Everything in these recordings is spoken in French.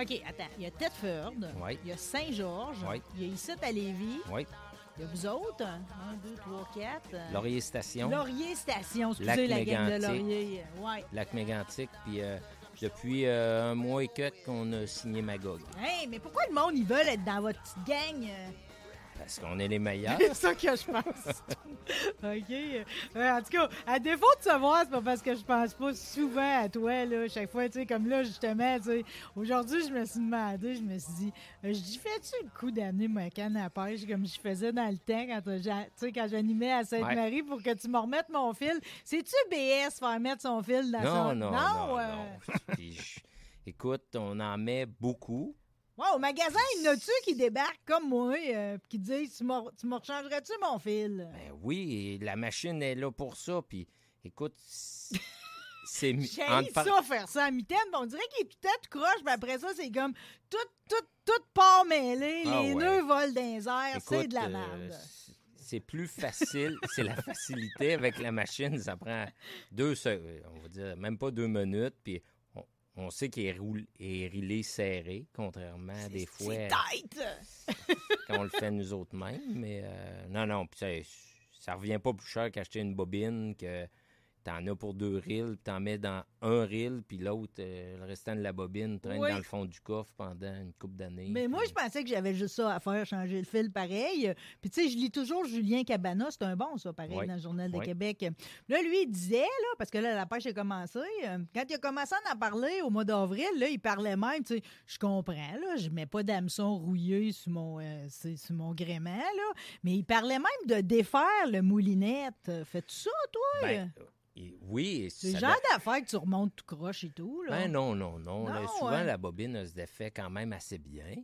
OK, attends. Il y a Thetford. Oui. Il y a Saint-Georges. Oui. Il y a ici à Lévis. Oui. Il y a vous autres. Un, deux, trois, quatre. Euh, Laurier Station. Laurier Station. Lac Excusez la gang de. Laurier. Ouais. Lac Mégantic. Puis euh, depuis euh, un mois et quelques qu'on a signé Magog. Hey, mais pourquoi le monde, ils veulent être dans votre petite gang? Euh? Parce qu'on est les meilleurs. C'est ça que je pense. OK. Euh, en tout cas, à défaut de savoir, c'est pas parce que je pense pas souvent à toi, là, chaque fois, tu sais, comme là, justement, tu sais, aujourd'hui, je me suis demandé, je me suis dit, euh, je dis, fais-tu le coup d'amener ma canne à pêche comme je faisais dans le temps quand, euh, j'a- tu sais, quand j'animais à Sainte-Marie pour que tu me remettes mon fil? C'est-tu BS faire mettre son fil dans Non, son... non, non, euh, non. Puis je- Écoute, on en met beaucoup. Ouais, au magasin, il y en a-tu qui débarquent comme moi, euh, qui disent, tu me rechangerais-tu mon fil? Ben oui, la machine est là pour ça. Puis écoute, c'est- c'est... mi- J'ai entre par- ça, faire ça à mitaine. mais On dirait qu'il est tout à tout croche, mais après ça, c'est comme tout, tout, tout part mêlé. Ah les ouais. nœuds volent dans les airs. C'est de la euh, merde. c'est- c'est plus facile, c'est la facilité avec la machine. Ça prend deux, on va dire, même pas deux minutes. Puis on, sait qu'il est, roul- est rilé serré, contrairement à des fois C'est quand on le fait nous autres mêmes. Mais euh, non, non, puis ça, ça revient pas plus cher qu'acheter une bobine que t'en as pour deux reels, puis t'en mets dans un reel, puis l'autre, euh, le restant de la bobine, traîne Oui. dans le fond du coffre pendant une couple d'années. Mais moi, je pensais que j'avais juste ça à faire, changer le fil pareil. Puis, tu sais, je lis toujours Julien Cabana. C'est un bon, ça, pareil, Oui. dans le Journal de Oui. Québec. Là, lui, il disait, là, parce que là, la pêche a commencé. euh, quand il a commencé à en parler au mois d'avril, là, il parlait même, tu sais, je comprends, là, je mets pas d'hameçon rouillé sur mon, euh, sur mon gréement, là. Mais il parlait même de défaire le moulinette. Fais-tu ça, toi? Ben, et- oui, et c'est le ça genre d'affaire que tu remontes tout croche et tout, là. Ben non, non, non. Là, souvent, ouais. la bobine elle se défait quand même assez bien.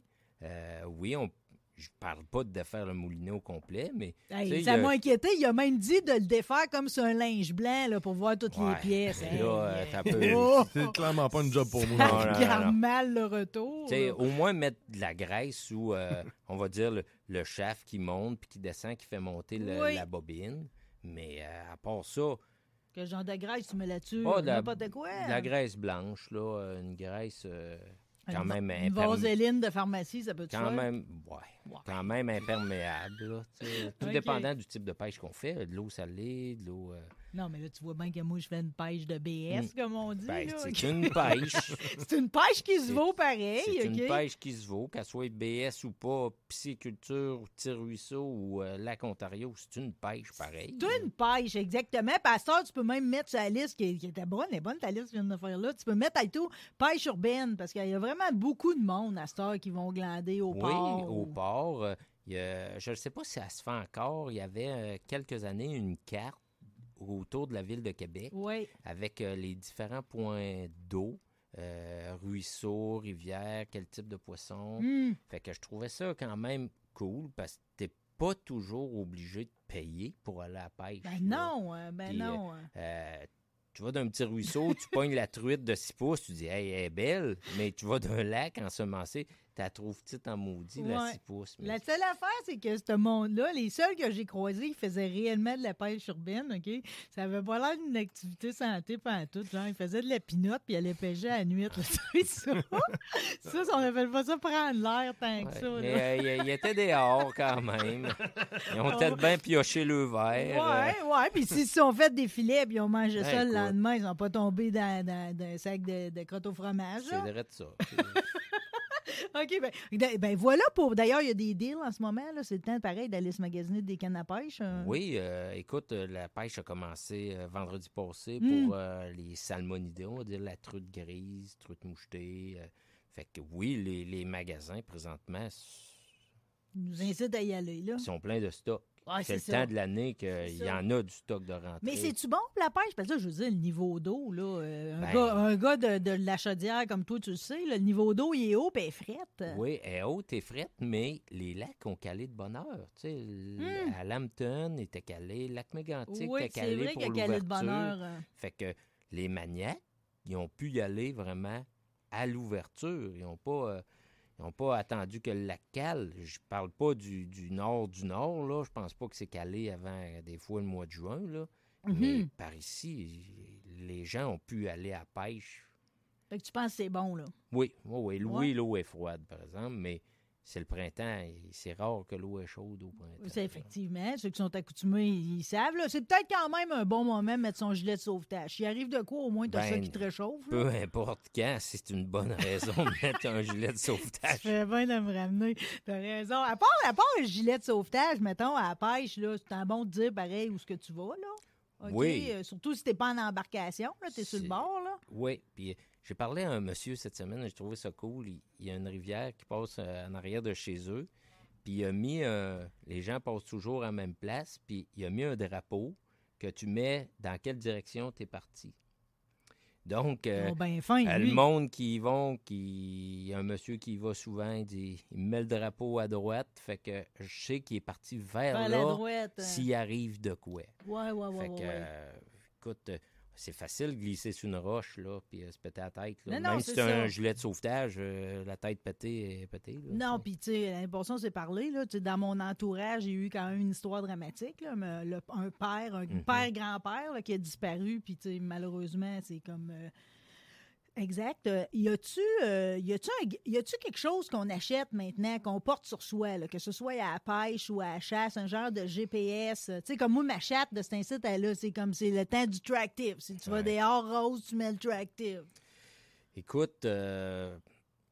Euh, oui, on, je parle pas de défaire le moulinet au complet, mais Hey, ça a- m'a inquiété. Il a même dit de le défaire comme sur un linge blanc là, pour voir toutes Ouais, les pièces. Hey, euh, oh, C'est clairement pas une job pour ça moi. Non, regarde mal le retour. Au moins mettre de la graisse ou, euh, on va dire, le, le shaft qui monte puis qui descend, qui fait monter le- Oui. la bobine. Mais euh, à part ça, Quel genre de graisse tu mets là-dessus? pas de la, N'importe quoi. de la graisse blanche, là, euh, une graisse euh, quand Une- même Une vaseline de pharmacie, ça peut te Quand faire? même, ouais, Ouais. quand même imperméable. là, tu sais. tout Ok. dépendant du type de pêche qu'on fait. De l'eau salée, de l'eau... euh, Non, mais là, tu vois bien que moi, je fais une pêche de BS, comme on dit. ben, c'est une pêche. C'est une pêche qui se vaut pareil, C'est une pêche qui se vaut, qu'elle soit BS ou pas, pisciculture, tir-ruisseau ou euh, lac Ontario, c'est une pêche pareil. C'est une pêche, exactement. Pasteur, tu peux même mettre sur la liste qui, qui était bonne, elle est bonne ta liste que je viens de faire là. Tu peux mettre à tout pêche urbaine parce qu'il y a vraiment beaucoup de monde à cette heure qui vont glander au Oui, port. au ou- port. euh, il y a- je ne sais pas si ça se fait encore. Il y avait euh, quelques années une carte autour de la ville de Québec Oui. avec euh, les différents points d'eau, euh, ruisseaux, rivières, quel type de poisson. Hmm. Fait que je trouvais ça quand même cool parce que t'es pas toujours obligé de payer pour aller à la pêche. Ben là. non, hein, ben Puis, euh, non. hein. Euh, tu vas d'un petit ruisseau, tu pognes la truite de 6 pouces, tu dis, hey, elle est belle, mais tu vas d'un lac ensemencé, la trouves petite en maudit, la Ouais. 6 pouces. mais La seule affaire, c'est que ce monde-là, les seuls que j'ai croisés qui faisaient réellement de la pêche urbaine, OK? Ça avait pas l'air d'une activité santé pendant tout. Genre, ils faisaient de la pinotte puis ils allaient pêcher à la nuit. ça, ça, on appelle pas ça prendre l'air tant que Ouais, ça. mais là. euh, était dehors quand même. Ils ont peut-être bien pioché le verre. euh, Ouais, ouais. Puis s'ils se sont fait des filets puis ils ont mangé Ben, ça le lendemain, ils n'ont pas tombé dans, dans, dans un sac de, de au fromage. C'est vrai de ça. OK, ben, ben, voilà pour. D'ailleurs, il y a des deals en ce moment. là. C'est le temps, pareil, d'aller se magasiner des cannes à pêche. euh. Oui, euh, écoute, euh, la pêche a commencé euh, vendredi passé Mm. pour euh, les salmonidés, on va dire la truite grise, truite mouchetée. fait que oui, les, les magasins présentement Ils nous incitent à y aller. Là. sont pleins de stock. Ouais, c'est le ça. temps de l'année qu'il y en a du stock de rentrée. Mais c'est-tu bon pour la pêche? Parce que là, je veux dire, le niveau d'eau, là, euh, un, Ben- gars, un gars de, de la chaudière comme toi, tu le sais, là, le niveau d'eau, il est haut et frette. Oui, elle est haute et frette, mais les lacs ont calé de bonne heure. Tu sais, l- à Lambton était calé, lac Mégantic. Oui, était c'est calé vrai pour qu'il y a calé de l'ouverture. bonheur. euh. Fait que les maniaques, ils ont pu y aller vraiment à l'ouverture. Ils n'ont pas, euh, ils ont pas attendu que le lac cale. Je parle pas du, du nord du nord, là. Je pense pas que c'est calé avant des fois le mois de juin, là. Mais Mhm. par ici, les gens ont pu aller à pêche. Fait que tu penses que c'est bon, là? Oui, oui, oui. Ouais. l'eau est froide, par exemple, mais c'est le printemps et c'est rare que l'eau est chaude au printemps. C'est effectivement. Ceux qui sont accoutumés, ils savent. C'est peut-être quand même un bon moment de mettre son gilet de sauvetage. Il arrive de quoi, au moins, t'as Ben, ça qui te réchauffe. là. Peu importe quand, c'est une bonne raison de mettre un gilet de sauvetage. fait bien de me ramener. T'as raison. À part, à part le gilet de sauvetage, mettons, à la pêche, c'est un bon de dire pareil où ce que tu vas, là. Oui. Euh, surtout si t'es pas en embarcation, là, t'es sur le bord, là. Oui, puis j'ai parlé à un monsieur cette semaine, j'ai trouvé ça cool. Il, il y a une rivière qui passe euh, en arrière de chez eux, puis il a mis, euh, les gens passent toujours à la même place, puis il a mis un drapeau que tu mets dans quelle direction tu es parti. Donc, euh, Oh, ben fin, euh, le monde qui y vont, qui, il y a un monsieur qui y va souvent, il dit, il met le drapeau à droite, fait que je sais qu'il est parti vers, Vers la là droite. euh. s'il arrive de quoi. Ouais, ouais, ouais, Fait ouais, que, ouais. euh, écoute, c'est facile de glisser sur une roche, là, puis euh, se péter la tête. là. Non, non, Même c'est si ça. un gilet de sauvetage, euh, la tête pétée est pétée. là, Non, puis tu sais, on s'est parlé, là, dans mon entourage, j'ai eu quand même une histoire dramatique, là, mais le- un père, un Mhm. père-grand-père qui a disparu, puis malheureusement, c'est comme... euh, Exact. Euh, y a-tu euh, y a-tu quelque chose qu'on achète maintenant, qu'on porte sur soi, là, que ce soit à la pêche ou à la chasse, un genre de GPS? euh, Tu sais, comme moi, ma chatte de cet incite, là, c'est comme c'est le temps du tractive. Si tu vas Ouais. dehors rose, tu mets le tractive. Écoute, euh,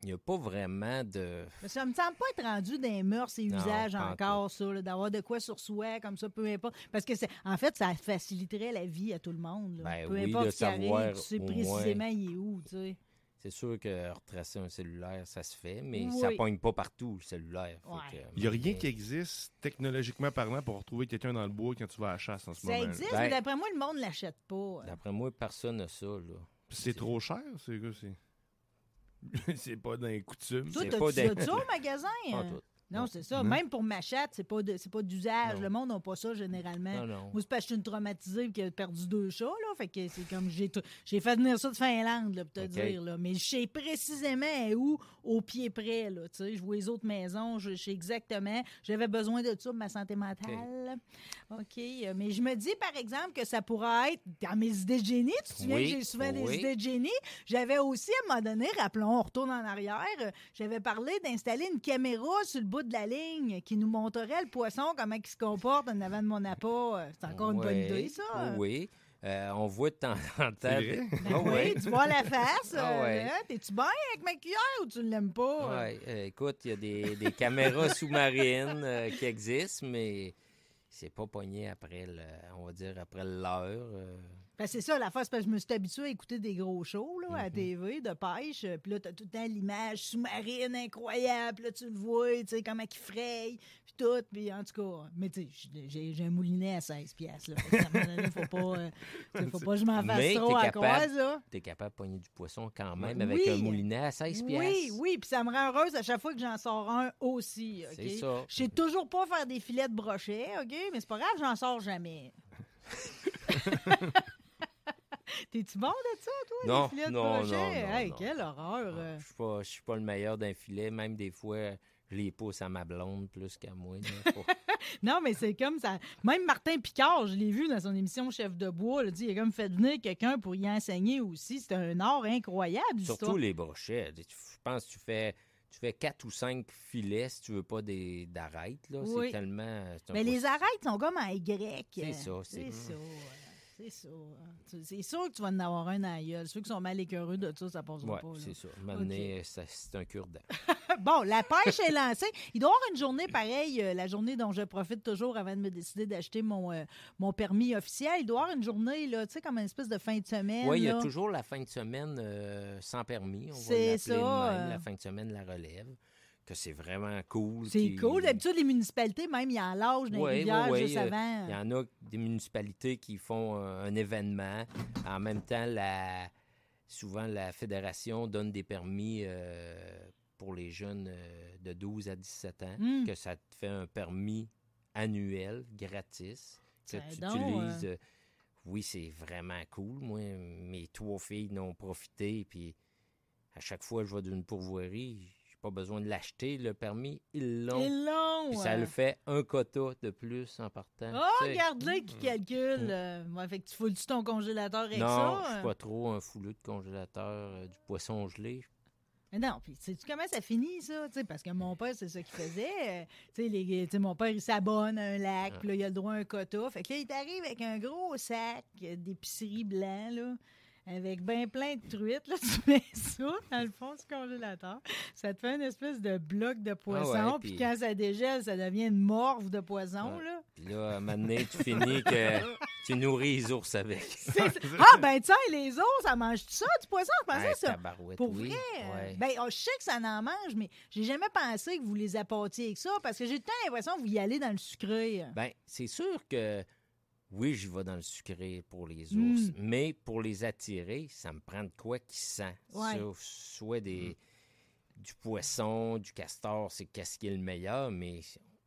il n'y a pas vraiment de... Mais ça me semble pas être rendu des mœurs et usages encore, ça, là, d'avoir de quoi sur soi, comme ça, peu importe. Parce que, c'est, en fait, ça faciliterait la vie à tout le monde. là. Ben peu oui, importe de ce qui arrive, tu sais précisément il est où, tu sais. C'est sûr que retracer un cellulaire, ça se fait, mais ça Oui. pogne pas partout, le cellulaire. Fait Ouais. que, Il n'y a rien mais- qui existe technologiquement parlant pour retrouver quelqu'un dans le bois quand tu vas à la chasse en ce Ça moment. existe, Ben- mais d'après moi, le monde l'achète pas. D'après moi, personne n'a ça, là. C'est trop cher, c'est quoi, c'est. c'est pas dans les coutumes. Toi, c'est t'as pas ça au magasin? Pas tout. Non, c'est ça. Non. Même pour ma chatte, c'est pas de, c'est pas d'usage. Le monde n'a pas ça généralement. Non, non. Moi, c'est parce que je suis une traumatisée qui a perdu deux chats, là. Fait que c'est comme j'ai, fait venir ça de Finlande, là, pour te dire, là. Mais je sais précisément où, au pied près, là. Tu sais, je vois les autres maisons, je sais exactement. J'avais besoin de ça pour ma santé mentale. OK. Euh, Mais je me dis, par exemple, que ça pourrait être dans mes idées de génie. Tu te souviens Oui, que j'ai souvent des oui. idées de génie? J'avais aussi, à un moment donné, rappelons, on retourne en arrière, euh, j'avais parlé d'installer une caméra sur le bout de la ligne qui nous montrerait le poisson, comment il se comporte en avant de mon appât. Euh, C'est encore une bonne idée, ça. Oui. Euh, on voit de temps en temps. Vrai? Ah Ben oui, ouais. tu vois la face. Ah euh, ouais. hein? T'es-tu bien avec ma cuillère ou tu ne l'aimes pas? euh? Ouais, euh, écoute, il y a des, des caméras sous-marines euh, qui existent, mais c'est pas pogné après, le, on va dire, après l'heure. Ben, c'est ça, la face, parce que je me suis habituée à écouter des gros shows là, Mhm. à la TV de pêche. Puis là, t'as tout le temps l'image sous-marine incroyable. Là, tu le vois, tu sais, comment il fraye, puis tout. Puis en tout cas, mais tu sais, j'ai- un moulinet à 16 piastres. Là. À un moment donné, faut pas, euh, faut pas que je m'en fasse Mais trop à capable. croise. T'es capable de pogner du poisson quand même Oui. avec un moulinet à 16 Oui, piastres. oui, puis ça me rend heureuse à chaque fois que j'en sors un aussi. C'est ça. Je sais toujours pas faire des filets de brochet, OK? Mais c'est pas grave, j'en sors jamais. T'es-tu bon de ça, toi, Non, les filets de non, non, non, Hey, non. quelle horreur. euh. Je suis pas, je suis pas le meilleur d'un filet. Même des fois, je les pousse à ma blonde plus qu'à moi. Non, mais c'est comme ça. Même Martin Picard, je l'ai vu dans son émission Chef de bois, là, dit, il a comme fait venir quelqu'un pour y enseigner aussi. C'est un art incroyable. Surtout les brochets. Je pense que tu fais, tu fais quatre ou cinq filets si tu veux pas des là. Oui. C'est tellement. un Mais les arêtes sont comme en Y. C'est ça, c'est- C'est ça. C'est ça. Tu- C'est sûr que tu vas en avoir un aïeul. Ceux qui sont mal écœureux de ça, ça passera Ouais, pas. c'est ça. Maintenant, c'est un cure-dent. Bon, la pêche est lancée. Il doit y avoir une journée pareille, euh, la journée dont je profite toujours avant de me décider d'acheter mon, euh, mon permis officiel. Il doit y avoir une journée, là, tu sais, comme une espèce de fin de semaine. Oui, il y a toujours la fin de semaine euh, sans permis. On va C'est l'appeler. La fin de semaine la relève. Que c'est vraiment cool. C'est qui- cool. D'habitude, les municipalités, même, il y en lâche dans Ouais, rivières ouais, juste avant. Il y en a des municipalités qui font un événement. En même temps, la, souvent, la fédération donne des permis euh, pour les jeunes euh, de 12 à 17 ans, Mm. que ça te fait un permis annuel, gratis, que Ben tu donc, utilises. euh, Oui, c'est vraiment cool. Moi, mes trois filles n'ont profité, puis à chaque fois que je vais d'une pourvoirie, pas besoin de l'acheter, le permis, ils l'ont. C'est long. Puis ça euh. le fait un quota de plus en partant. Oh, sais, regarde-le qui calcule. euh, ouais, fait que tu foules-tu ton congélateur avec Non, ça? je euh? suis pas trop un fouleux de congélateur, euh, du poisson gelé. Mais Non, puis sais-tu comment ça finit, ça? Tu sais, parce que mon père, c'est ça qu'il faisait. Euh, tu sais, les- tu sais, mon père, il s'abonne à un lac, puis là, il a le droit à un quota. Fait que là, il t'arrive avec un gros sac euh, d'épicerie blanc, là, avec bien plein de truites. Là, tu mets ça dans le fond du congélateur. Ça te fait une espèce de bloc de poisson. Ah ouais, puis puis- quand ça dégèle, ça devient une morve de poisson, là. Puis là, à un moment donné, tu finis que tu nourris les ours avec. Ah, ben tiens, les os, ça mange tout ça, du poisson? Je pensais Hey, ça. Pour oui. vrai? Ouais. Ben, oh, je sais que ça en mange, mais j'ai jamais pensé que vous les apportiez avec ça, parce que j'ai temps l'impression que vous y allez dans le sucré. Ben, c'est sûr que oui, j'y vais dans le sucré pour les ours, Mm. mais pour les attirer, ça me prend de quoi qui sent. Ouais. Soit des, du poisson, du castor, c'est qu'est-ce qui est le meilleur, mais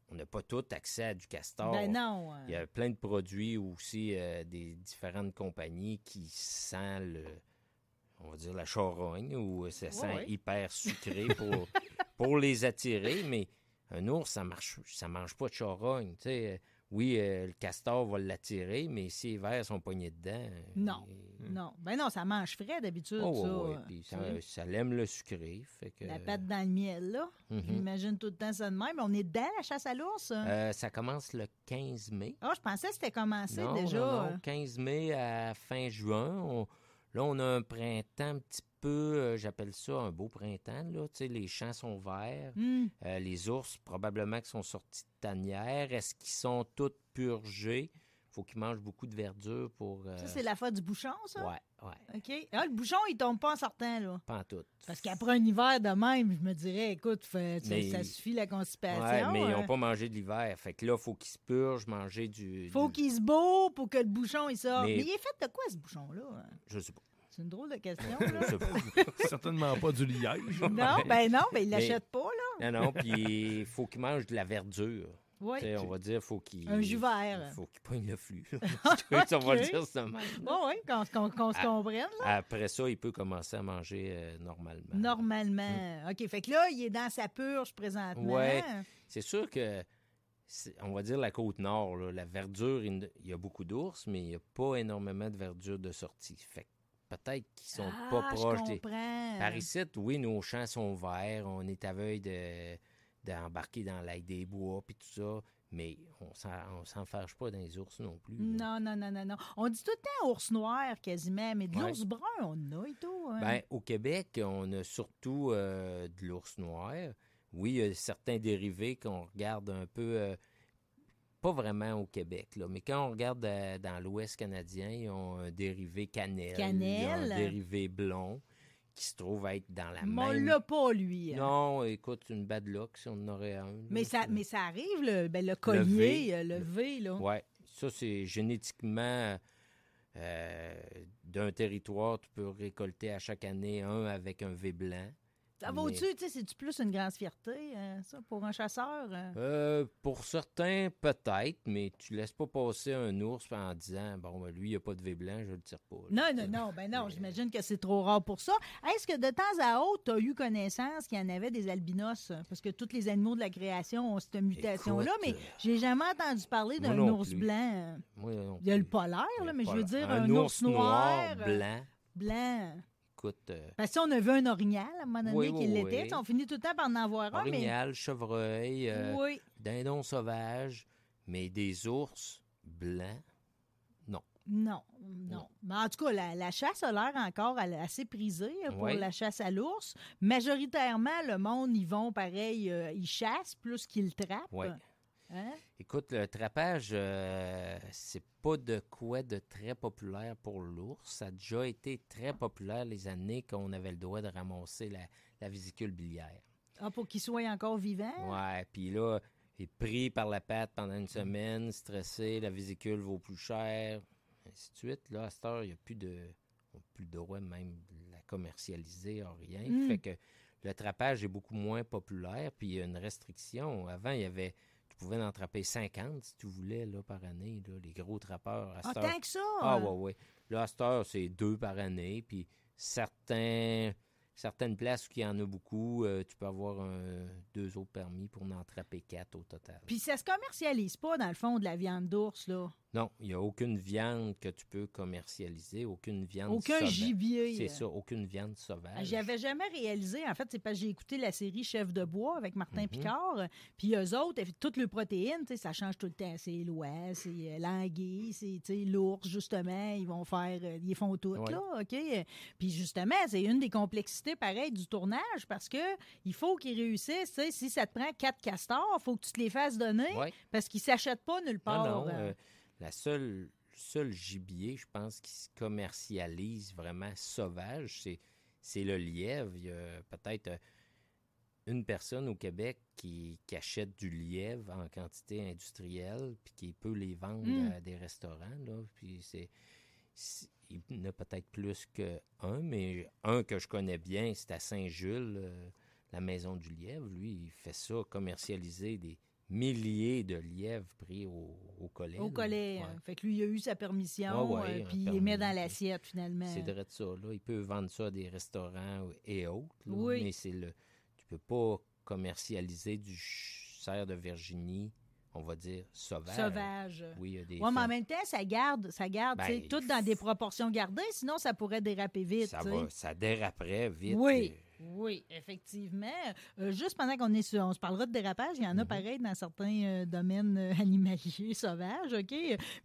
on n'a pas tout accès à du castor. Ben non. euh, Il y a plein de produits aussi euh, des différentes compagnies qui sentent le, on va dire la charogne ou ça sent ouais. hyper sucré pour, pour les attirer, mais un ours, ça marche, ça mange pas de charogne. tu sais. Euh, Oui, euh, le castor va l'attirer, mais si les vers sont poignés dedans. euh, Non. il- Non. Ben non, ça mange frais d'habitude, Oh, ça. ouais, ouais, euh, puis ça, ça l'aime le sucré. Fait que, La pâte dans le miel, là. Mhm. J'imagine tout le temps ça de même. On est dedans, la chasse à l'ours? Euh, ça commence le 15 mai. Ah, je pensais que c'était commencé Non, déjà. non, non, euh. 15 mai à fin juin. On- là, on a un printemps un petit peu, euh, j'appelle ça un beau printemps. Là. Tu sais, les champs sont verts. Hmm. Euh, les ours, probablement, qui sont sortis de tanière. Est-ce qu'ils sont tous purgés? Faut qu'ils mangent beaucoup de verdure pour... euh, Ça, c'est la faute du bouchon, ça? Ouais, ouais. OK. Ah, le bouchon, il tombe pas en sortant, là. Pas en tout. Parce qu'après un hiver de même, je me dirais, écoute, fait- ça- Mais- ça suffit la constipation. Ouais, mais ils hein. n'ont pas mangé de l'hiver. Fait que là, il faut qu'ils se purgent, manger du... Faut du- qu'il se beau pour que le bouchon il sorte. Mais, Mais- il est fait de quoi, ce bouchon-là? Je sais pas. C'est une drôle de question, Je là. sais pas. Certainement pas du liège. non, ben non, ben il Mais- l'achète pas, là. Non, non, puis il faut qu'ils mangent de la verdure. Oui. Tu sais, on va dire, faut qu'il. Un jus vert. faut qu'il pogne le flux. on va le dire ça même. Bon, oui, qu'on qu'on se comprenne, là. Après ça, il peut commencer à manger euh, normalement. Normalement. OK, fait que là, il est dans sa purge présentement. Ouais. C'est sûr que, on va dire la côte nord, là, la verdure, il y a beaucoup d'ours, mais il n'y a pas énormément de verdure de sortie. Fait que peut-être qu'ils sont pas Ah, je proches des. comprends. Par ici, oui, nos champs sont verts, on est à veille de d'embarquer dans l'ail des bois puis tout ça, mais on s'en, on s'en fâche pas dans les ours non plus. là. Non, non, non, non, non. On dit tout le temps ours noir quasiment, mais de Ouais. l'ours brun, on en a et tout. hein. Ben, au Québec, on a surtout euh, de l'ours noir. Oui, il y a certains dérivés qu'on regarde un peu, euh, pas vraiment au Québec, là, mais quand on regarde euh, dans l'Ouest canadien, ils ont un dérivé cannelle, ils ont Cannelle. un dérivé blond qui se trouve être dans la Mais on même... l'a pas, lui. hein. Non, écoute, une bad luck si on en aurait un. là. Mais ça, mais ça arrive, le, ben, le Le collier, V. euh, le V, là. Ouais, ça c'est génétiquement euh, d'un territoire, tu peux récolter à chaque année un avec un V blanc. Ça vaut-tu, tu sais, c'est-tu plus une grande fierté, euh, ça, pour un chasseur? euh? Euh, pour certains, peut-être, mais tu laisses pas passer un ours en disant Bon, ben, lui, il a pas de V blanc, je le tire pas. là. Non, non, non, ben non, j'imagine que c'est trop rare pour ça. Est-ce que de temps à autre, tu as eu connaissance qu'il y en avait des albinos? Parce que tous les animaux de la création ont cette mutation-là, mais j'ai jamais entendu parler d'un ours plus. blanc. Moi, non Il y a le polaire, là, mais je veux dire un, ours noir, euh, blanc. blanc. Euh, Parce que on a vu un orignal à un moment donné Oui, qui l'était. oui. On finit tout le temps par en avoir un, mais. orignal, chevreuil, euh, dindon sauvage, mais des ours blancs, non. Non, non. Mais en tout cas, la, la chasse a l'air encore assez prisée euh, pour la chasse à l'ours. Majoritairement, le monde, ils vont pareil, euh, ils chassent plus qu'ils trappent. Hein? Écoute, le trapage, euh, c'est pas de quoi de très populaire pour l'ours. Ça a déjà été très populaire les années qu'on avait le droit de ramasser la, la vésicule biliaire. Ah, pour qu'ils soient encore vivants? Ouais, puis là, il est pris par la patte pendant une semaine, stressé, la vésicule vaut plus cher, ainsi de suite. Là, à cette heure, il n'y a plus de, plus le droit même de la commercialiser, rien. Mm. Fait que le trapage est beaucoup moins populaire, puis il y a une restriction. Avant, il y avait, tu pouvais en trapper 50 si tu voulais, là, par année, là, les gros trappeurs. À Ah, heure- tant que ça! ah, ouais, ouais. Là, à cette heure, c'est deux par année. Puis certains, certaines places où il y en a beaucoup, euh, tu peux avoir un- deux autres permis pour en attraper quatre au total. Puis ça se commercialise pas, dans le fond, de la viande d'ours, là? Non, il n'y a aucune viande que tu peux commercialiser, aucune viande Aucun sauvage. gibier. C'est ça, aucune viande sauvage. J'avais jamais réalisé, en fait, c'est parce que j'ai écouté la série Chef de bois avec Martin Mhm. Picard, puis eux autres, toutes les protéines, ça change tout le temps. C'est l'oie, c'est euh, l'anguille, c'est l'ours, justement, ils vont faire, euh, ils font tout, Ouais. là, OK? Puis justement, c'est une des complexités, pareil, du tournage, parce que il faut qu'ils réussissent, si ça te prend quatre castors, il faut que tu te les fasses donner, Ouais. parce qu'ils s'achètent pas nulle part. non, euh. euh, la seule seul gibier, je pense, qui se commercialise vraiment sauvage, c'est c'est le lièvre. Il y a peut-être euh, une personne au Québec qui, qui achète du lièvre en quantité industrielle, puis qui peut les vendre Mm. à des restaurants. Là, puis c'est- il y en a peut-être plus qu'un, mais un que je connais bien, c'est à Saint-Jules, euh, la maison du lièvre. Lui, il fait ça, commercialiser des milliers de lièvres pris au, au collet. Au collet. Ouais. hein. Fait que lui, il a eu sa permission, Ouais, ouais, euh, puis il les met dans l'assiette, finalement. C'est de ça, là. Il peut vendre ça à des restaurants et autres. là, Oui. Mais c'est le. Tu peux pas commercialiser du cerf de Virginie, on va dire, sauvage. Sauvage. Oui, il y a des. Oui, mais en même temps, ça garde, ça garde, tu sais, Ben, tout dans des proportions gardées, sinon ça pourrait déraper vite. ça, va, ça déraperait vite. Oui, euh, oui, effectivement. Euh, juste pendant qu'on est sur, on se parlera de dérapage, il y en a Mhm. pareil dans certains euh, domaines euh, animaliers sauvages, OK?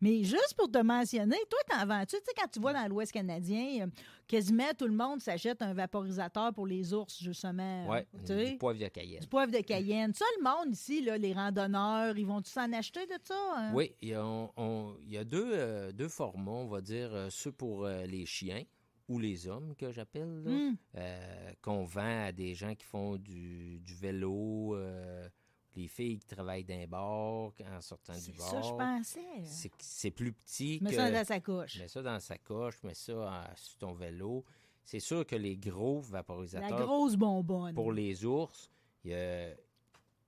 Mais juste pour te mentionner, toi, t'en vends-tu? Tu sais, quand tu vois dans l'Ouest canadien, quasiment tout le monde s'achète un vaporisateur pour les ours, justement. sais. du poivre de Cayenne. Du poivre de Cayenne. Ça, le monde ici, là, les randonneurs, ils vont-tu s'en acheter de ça? hein? Oui, il y a, on- on- il y a deux, deux formats, on va dire, ceux pour les chiens ou les hommes que j'appelle, là, Mm. euh, qu'on vend à des gens qui font du, du vélo, euh, les filles qui travaillent d'un bar en sortant du C'est bar. ça, je pensais. C'est c'est plus petit Mets que... ça dans sa couche. Mets ça dans sa coche, mets ça sur ton vélo. C'est sûr que les gros La vaporisateurs grosse bonbonne. pour les ours,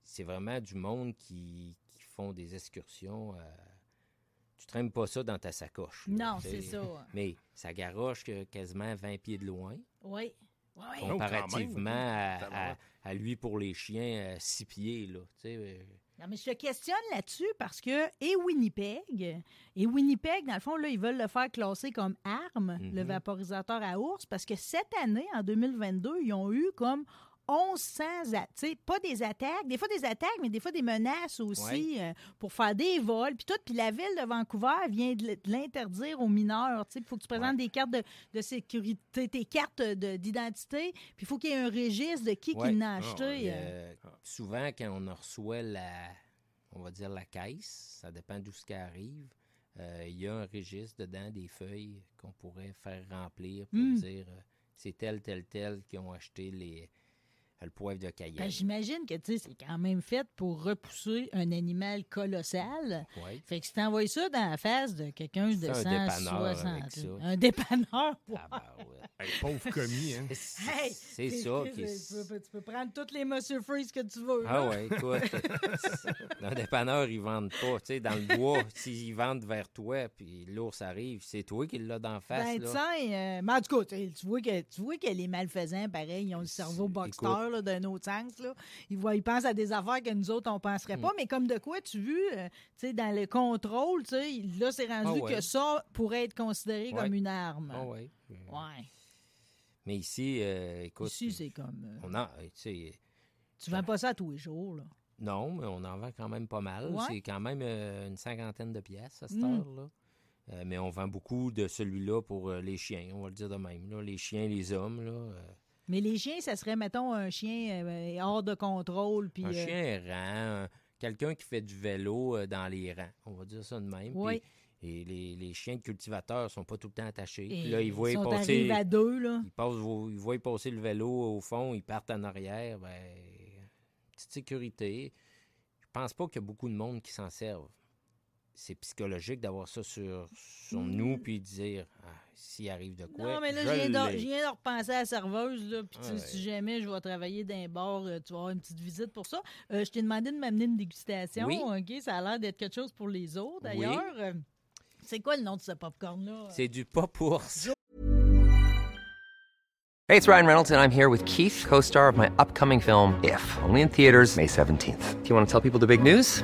c'est vraiment du monde qui, qui font des excursions. euh, tu traînes pas ça dans ta sacoche. Non, c'est ça. Mais ça garoche que quasiment 20 pieds de loin, Oui. Oui. Oh, comparativement à, à- à lui pour les chiens, 6 pieds. Là, euh, Non, mais je te questionne là-dessus parce que, et Winnipeg, et Winnipeg, dans le fond, là, ils veulent le faire classer comme arme, le Mhm. vaporisateur à ours, parce que cette année, en 2022, ils ont eu comme 1100, a- tu sais, pas des attaques, des fois des attaques, mais des fois des menaces aussi euh, pour faire des vols, puis tout. Puis la ville de Vancouver vient de l'interdire aux mineurs. Tu sais, il faut que tu présentes des cartes de, de sécurité, tes cartes de- d'identité, puis il faut qu'il y ait un registre de qui Ouais. qui l'a Ah, acheté. euh. souvent, quand on reçoit la, on va dire la caisse, ça dépend d'où ce qui arrive, euh, il y a un registre dedans, des feuilles qu'on pourrait faire remplir pour Mm. dire c'est tel, tel, tel qui ont acheté les, le poivre de Cayenne. Ben, J'imagine que tu sais, c'est quand même fait pour repousser un animal colossal. Ouais. Fait que si t'envoies ça dans la face de quelqu'un de C'est un 160... dépanneur avec ça. Un dépanneur, ouais. Ah, ben, ouais. Hey, pauvre commis, hein. C'est Hey, c'est t'es- ça qui est- Tu peux, tu peux prendre toutes les Monsieur Freeze que tu veux. Ah là. ouais, écoute, dans le dépanneur, ils vendent pas. Tu sais, dans le bois, s'ils vendent vers toi, puis l'ours arrive, c'est toi qui l'as d'en face. Ben, là. euh, mais en tout cas, tu vois, que, tu vois que les malfaisants, pareil, ils ont le cerveau boxeur là, d'un autre sens. Là. Ils, voient, ils pensent à des affaires que nous autres, on penserait Hmm. pas. Mais comme de quoi, tu vu, euh, tu sais, dans le contrôle, tu sais, là, c'est rendu Ah ouais. que ça pourrait être considéré Ouais. comme une arme. Ah ouais. Ouais. Mais ici, euh, écoute, Ici, c'est comme. euh, on a, tu sais, tu vends pas ça tous les jours, là. non, mais on en vend quand même pas mal. Ouais. C'est quand même euh, une cinquantaine de pièces à cette Mm. heure-là. Euh, mais on vend beaucoup de celui-là pour euh, les chiens, on va le dire de même. là. Les chiens, les hommes. Là, Mais les chiens, ça serait, mettons, un chien euh, hors de contrôle. Puis, un euh, chien errant, un- quelqu'un qui fait du vélo euh, dans les rangs, on va dire ça de même. Oui. Puis- et les, les chiens de cultivateurs sont pas tout le temps attachés. et là, ils voient sont passer. à deux, là. Ils, passent, ils voient passer le vélo au fond, ils partent en arrière. Ben, petite sécurité. Je pense pas qu'il y a beaucoup de monde qui s'en servent. C'est psychologique d'avoir ça sur, sur nous puis de dire ah, s'il arrive de quoi. Mm. Non, mais là, je je viens, de, je viens de repenser à la serveuse. Là, puis Ouais. si jamais je vais travailler d'un bar, euh, tu vas avoir une petite visite pour ça. Euh, je t'ai demandé de m'amener une dégustation. Oui. OK? Ça a l'air d'être quelque chose pour les autres, d'ailleurs. Euh, c'est quoi le nom de ce popcorn-là? C'est du pop ours. Hey, it's Ryan Reynolds, and I'm here with Keith, co star of my upcoming film, If, only in theaters, May 17th. Do you want to tell people the big news?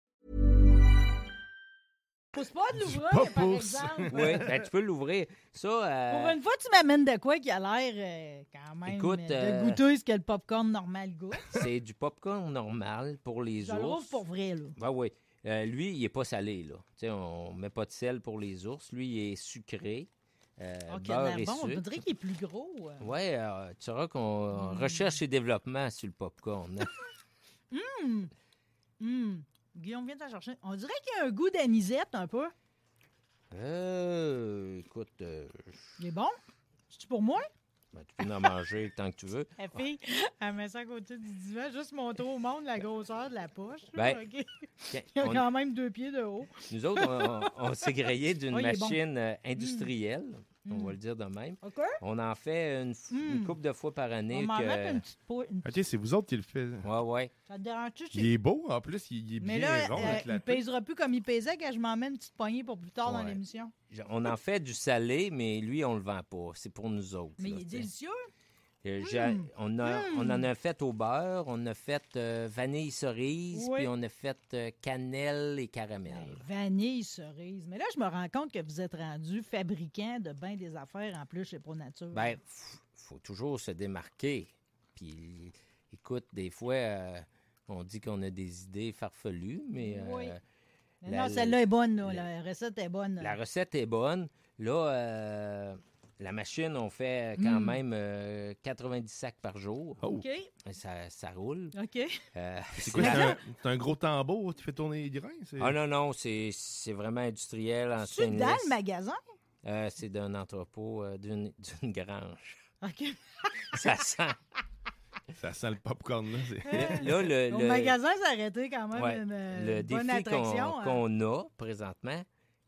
Pousse pas de l'ouvrir, pas par pousse. exemple. Oui, ben, tu peux l'ouvrir. Ça, euh, Pour une fois, tu m'amènes de quoi qui a l'air euh, quand même Écoute, euh, de euh, goûter ce que le popcorn normal goûte. c'est du popcorn normal pour les Je ours. pour vrai, là. Ben oui. Euh, lui, il est pas salé, là. Tu sais, on met pas de sel pour les ours. Lui, il est sucré. Euh, a beurre et bon. On sucre. dirait qu'il est plus gros. Ouais, euh, tu sauras qu'on Mm. recherche et développement sur le popcorn. Hum. Guillaume vient t'en chercher. On dirait qu'il y a un goût d'anisette un peu. euh, écoute, euh, Il est bon? C'est pour moi? ben, tu peux en manger tant que tu veux. La fille, elle met ça à côté du divan, juste montrer au monde la grosseur de la poche. Ben, Il y a on- quand même deux pieds de haut. nous autres, on, s'est grillé d'une Oh, il est bon. machine on va le dire de même. OK? On en fait une, f- une Mm. couple de fois par On année. va m'en que- mettre une petite peau. une petite- Ok, c'est vous autres qui le faites. Ouais, ouais. Ça te dérange-tu? Il est beau, en plus, il, il est Mais bien là, rond, euh, il éclaté. pèsera plus comme il pesait quand je m'en mets une petite poignée pour plus tard dans l'émission. On en fait du salé, mais lui, on le vend pas. C'est pour nous autres. Mais là, il est délicieux. Euh, j'ai- Mm. on, a, on en a fait au beurre, on a fait euh, vanille cerise, Oui. puis on a fait euh, cannelle et caramel. Ben, vanille, cerise. Mais là, je me rends compte que vous êtes rendu fabricant de bien des affaires en plus chez Pro Nature. Ben, faut toujours se démarquer. Puis, écoute, des fois, euh, on dit qu'on a des idées farfelues, mais Oui. Mais la- non, celle-là est bonne, là. la- La recette est bonne. la recette est bonne. Là, euh, la machine, on fait quand Mm. même euh, 90 sacs par jour. Oh. OK. Ça, ça roule. OK. Euh, C'est quoi, c'est un, un gros tambour qui fait tourner les grains? Ah non, non, c'est c'est vraiment industriel en C'est dans le magasin? Euh, c'est d'un entrepôt, euh, d'une d'une grange. OK. Ça sent. Ça sent le popcorn, là. Là, le, magasin, aurait été quand même ouais, une, euh, le bonne défi qu'on attraction. hein. qu'on a présentement,